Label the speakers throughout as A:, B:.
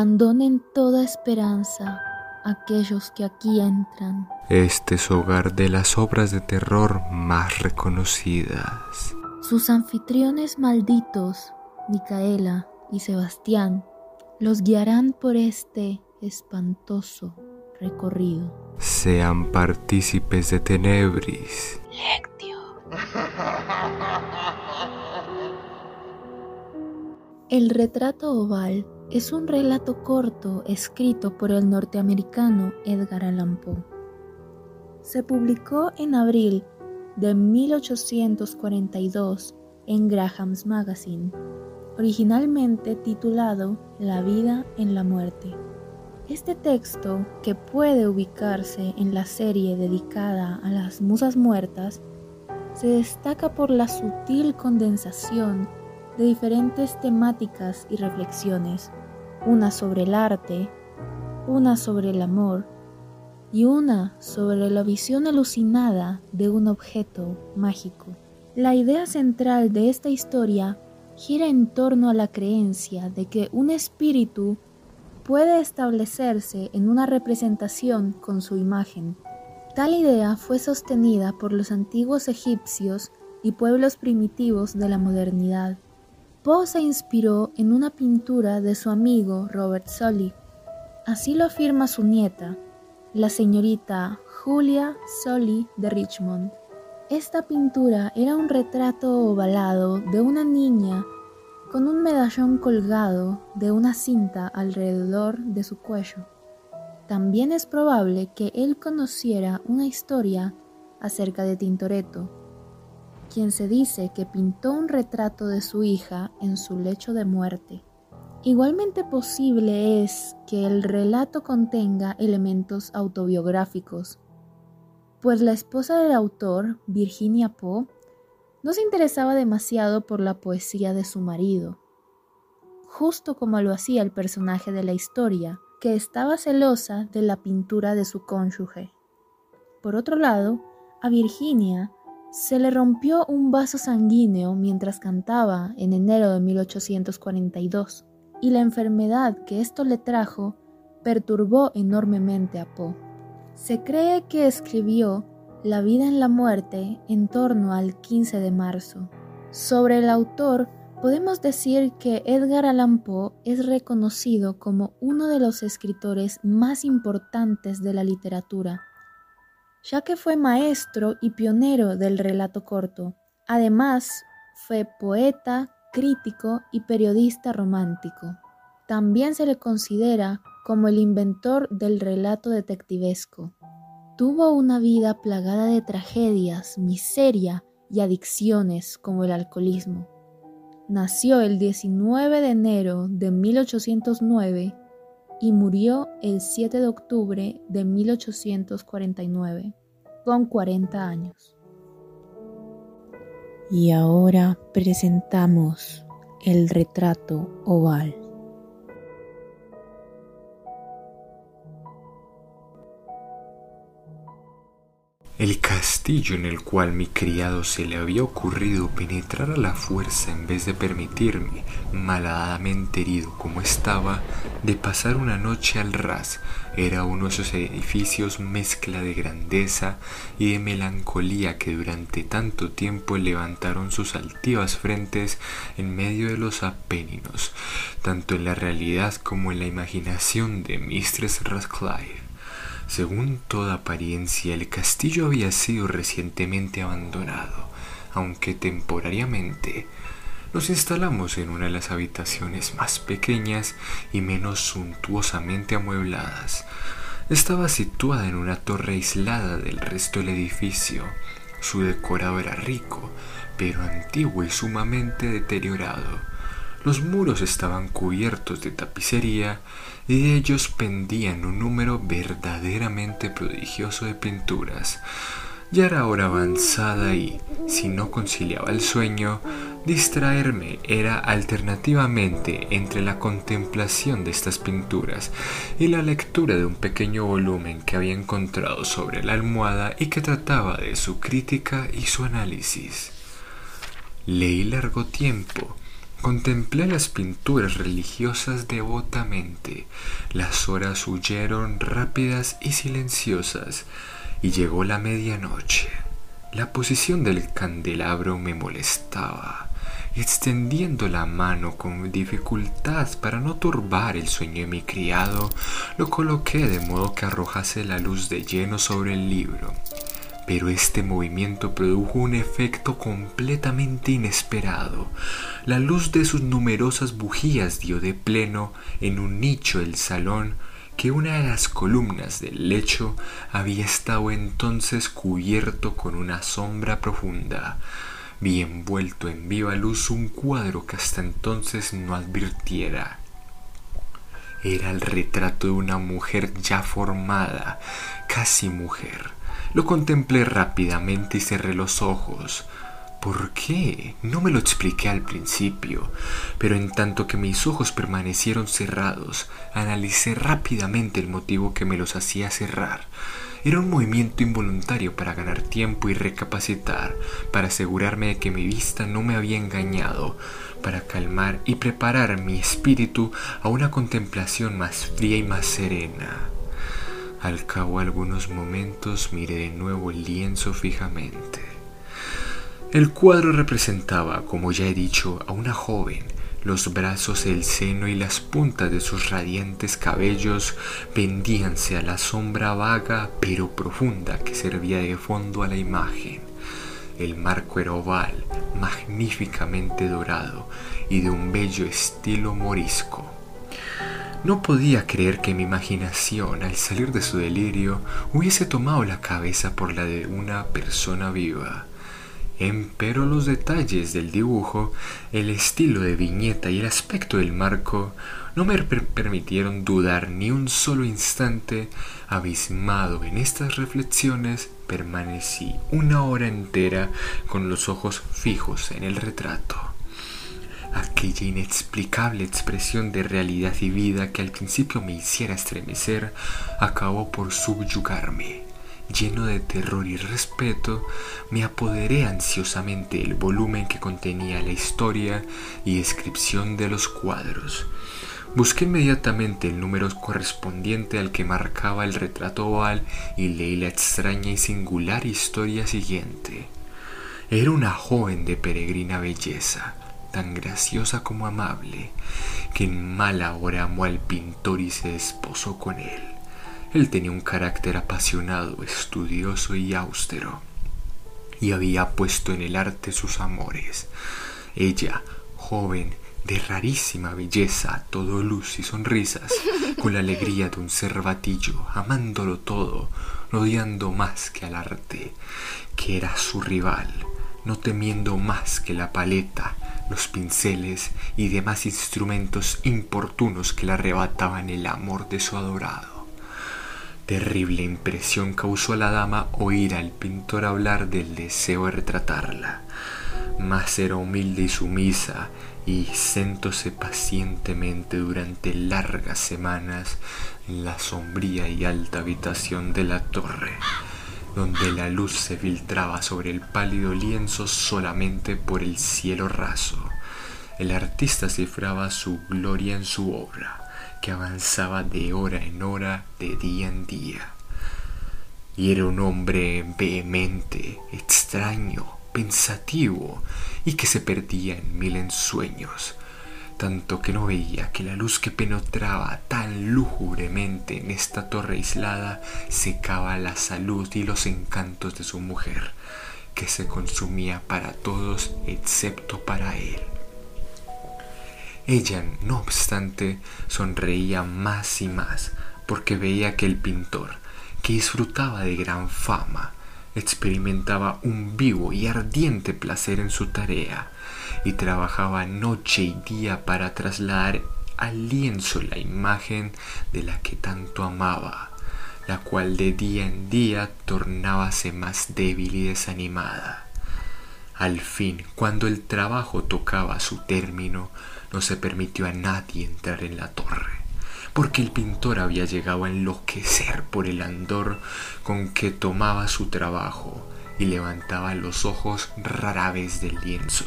A: abandonen toda esperanza aquellos que aquí entran.
B: Este es hogar de las obras de terror más reconocidas.
A: Sus anfitriones malditos, Micaela y Sebastián, los guiarán por este espantoso recorrido.
B: Sean partícipes de Tenebris.
A: Lectio. El retrato oval es un relato corto escrito por el norteamericano Edgar Allan Poe. Se publicó en abril de 1842 en Graham's Magazine, originalmente titulado La vida en la muerte. Este texto, que puede ubicarse en la serie dedicada a las musas muertas, se destaca por la sutil condensación de diferentes temáticas y reflexiones, una sobre el arte, una sobre el amor y una sobre la visión alucinada de un objeto mágico. La idea central de esta historia gira en torno a la creencia de que un espíritu puede establecerse en una representación con su imagen. Tal idea fue sostenida por los antiguos egipcios y pueblos primitivos de la modernidad. Poe se inspiró en una pintura de su amigo Robert Sully. Así lo afirma su nieta, la señorita Julia Sully de Richmond. Esta pintura era un retrato ovalado de una niña con un medallón colgado de una cinta alrededor de su cuello. También es probable que él conociera una historia acerca de Tintoretto, quien se dice que pintó un retrato de su hija en su lecho de muerte. Igualmente posible es que el relato contenga elementos autobiográficos, pues la esposa del autor, Virginia Poe, no se interesaba demasiado por la poesía de su marido, justo como lo hacía el personaje de la historia, que estaba celosa de la pintura de su cónyuge. Por otro lado, a Virginia se le rompió un vaso sanguíneo mientras cantaba en enero de 1842 y la enfermedad que esto le trajo perturbó enormemente a Poe. Se cree que escribió La vida en la muerte en torno al 15 de marzo. Sobre el autor podemos decir que Edgar Allan Poe es reconocido como uno de los escritores más importantes de la literatura ya que fue maestro y pionero del relato corto. Además, fue poeta, crítico y periodista romántico. También se le considera como el inventor del relato detectivesco. Tuvo una vida plagada de tragedias, miseria y adicciones como el alcoholismo. Nació el 19 de enero de 1809 y murió el 7 de octubre de 1849, con 40 años. Y ahora presentamos el retrato oval.
B: El castillo en el cual mi criado se le había ocurrido penetrar a la fuerza en vez de permitirme, malhadadamente herido como estaba, de pasar una noche al ras, era uno de esos edificios mezcla de grandeza y de melancolía que durante tanto tiempo levantaron sus altivas frentes en medio de los apeninos, tanto en la realidad como en la imaginación de Mistress Radcliffe. Según toda apariencia, el castillo había sido recientemente abandonado, aunque temporariamente. Nos instalamos en una de las habitaciones más pequeñas y menos suntuosamente amuebladas. Estaba situada en una torre aislada del resto del edificio. Su decorado era rico, pero antiguo y sumamente deteriorado. Los muros estaban cubiertos de tapicería y de ellos pendían un número verdaderamente prodigioso de pinturas. Ya era hora avanzada y, si no conciliaba el sueño, distraerme era alternativamente entre la contemplación de estas pinturas y la lectura de un pequeño volumen que había encontrado sobre la almohada y que trataba de su crítica y su análisis. Leí largo tiempo, Contemplé las pinturas religiosas devotamente. Las horas huyeron rápidas y silenciosas, y llegó la medianoche. La posición del candelabro me molestaba. Extendiendo la mano con dificultad para no turbar el sueño de mi criado, lo coloqué de modo que arrojase la luz de lleno sobre el libro pero este movimiento produjo un efecto completamente inesperado. La luz de sus numerosas bujías dio de pleno en un nicho del salón que una de las columnas del lecho había estado entonces cubierto con una sombra profunda. Vi envuelto en viva luz un cuadro que hasta entonces no advirtiera. Era el retrato de una mujer ya formada, casi mujer lo contemplé rápidamente y cerré los ojos. ¿Por qué? No me lo expliqué al principio, pero en tanto que mis ojos permanecieron cerrados, analicé rápidamente el motivo que me los hacía cerrar. Era un movimiento involuntario para ganar tiempo y recapacitar, para asegurarme de que mi vista no me había engañado, para calmar y preparar mi espíritu a una contemplación más fría y más serena. Al cabo de algunos momentos miré de nuevo el lienzo fijamente. El cuadro representaba, como ya he dicho, a una joven. Los brazos, el seno y las puntas de sus radiantes cabellos pendíanse a la sombra vaga pero profunda que servía de fondo a la imagen. El marco era oval, magníficamente dorado y de un bello estilo morisco. No podía creer que mi imaginación, al salir de su delirio, hubiese tomado la cabeza por la de una persona viva. Empero los detalles del dibujo, el estilo de viñeta y el aspecto del marco no me permitieron dudar ni un solo instante. Abismado en estas reflexiones, permanecí una hora entera con los ojos fijos en el retrato. Aquella inexplicable expresión de realidad y vida que al principio me hiciera estremecer acabó por subyugarme. Lleno de terror y respeto, me apoderé ansiosamente del volumen que contenía la historia y descripción de los cuadros. Busqué inmediatamente el número correspondiente al que marcaba el retrato oval y leí la extraña y singular historia siguiente. Era una joven de peregrina belleza, tan graciosa como amable, que en mala hora amó al pintor y se desposó con él. Él tenía un carácter apasionado, estudioso y austero, y había puesto en el arte sus amores. Ella, joven, de rarísima belleza, todo luz y sonrisas, con la alegría de un cervatillo, amándolo todo, odiando más que al arte, que era su rival, no temiendo más que la paleta, los pinceles y demás instrumentos importunos que le arrebataban el amor de su adorado. Terrible impresión causó a la dama oír al pintor hablar del deseo de retratarla, mas era humilde y sumisa y sentóse pacientemente durante largas semanas en la sombría y alta habitación de la torre donde la luz se filtraba sobre el pálido lienzo solamente por el cielo raso. El artista cifraba su gloria en su obra, que avanzaba de hora en hora, de día en día. Y era un hombre vehemente, extraño, pensativo, y que se perdía en mil ensueños, tanto que no veía que la luz que penetraba tan lúgubremente en esta torre aislada secaba la salud y los encantos de su mujer, que se consumía para todos excepto para él. Ella, no obstante, sonreía más y más, porque veía que el pintor, que disfrutaba de gran fama, experimentaba un vivo y ardiente placer en su tarea, y trabajaba noche y día para trasladar al lienzo la imagen de la que tanto amaba, la cual de día en día tornábase más débil y desanimada. Al fin, cuando el trabajo tocaba su término, no se permitió a nadie entrar en la torre, porque el pintor había llegado a enloquecer por el andor con que tomaba su trabajo y levantaba los ojos rara vez del lienzo,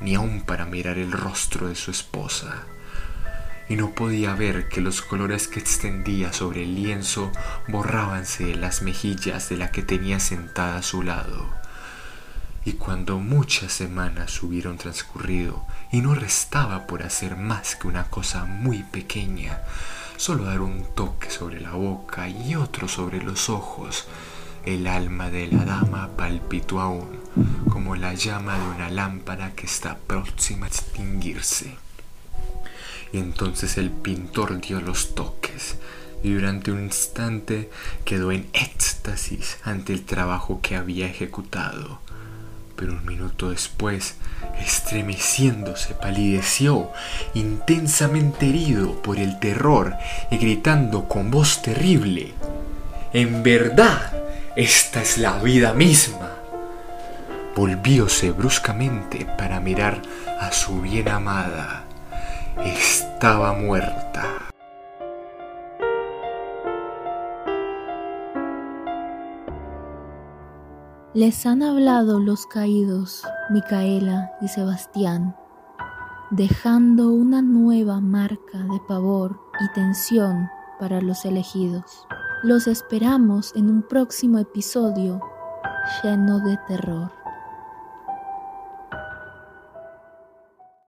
B: ni aun para mirar el rostro de su esposa. Y no podía ver que los colores que extendía sobre el lienzo borrábanse de las mejillas de la que tenía sentada a su lado. Y cuando muchas semanas hubieron transcurrido y no restaba por hacer más que una cosa muy pequeña, solo dar un toque sobre la boca y otro sobre los ojos, el alma de la dama palpitó aún, como la llama de una lámpara que está próxima a extinguirse. Y entonces el pintor dio los toques, y durante un instante quedó en éxtasis ante el trabajo que había ejecutado. Pero un minuto después, estremeciéndose, palideció, intensamente herido por el terror y gritando con voz terrible, En verdad, esta es la vida misma. Volvióse bruscamente para mirar a su bien amada. Estaba muerta.
A: Les han hablado los caídos, Micaela y Sebastián, dejando una nueva marca de pavor y tensión para los elegidos. Los esperamos en un próximo episodio lleno de terror.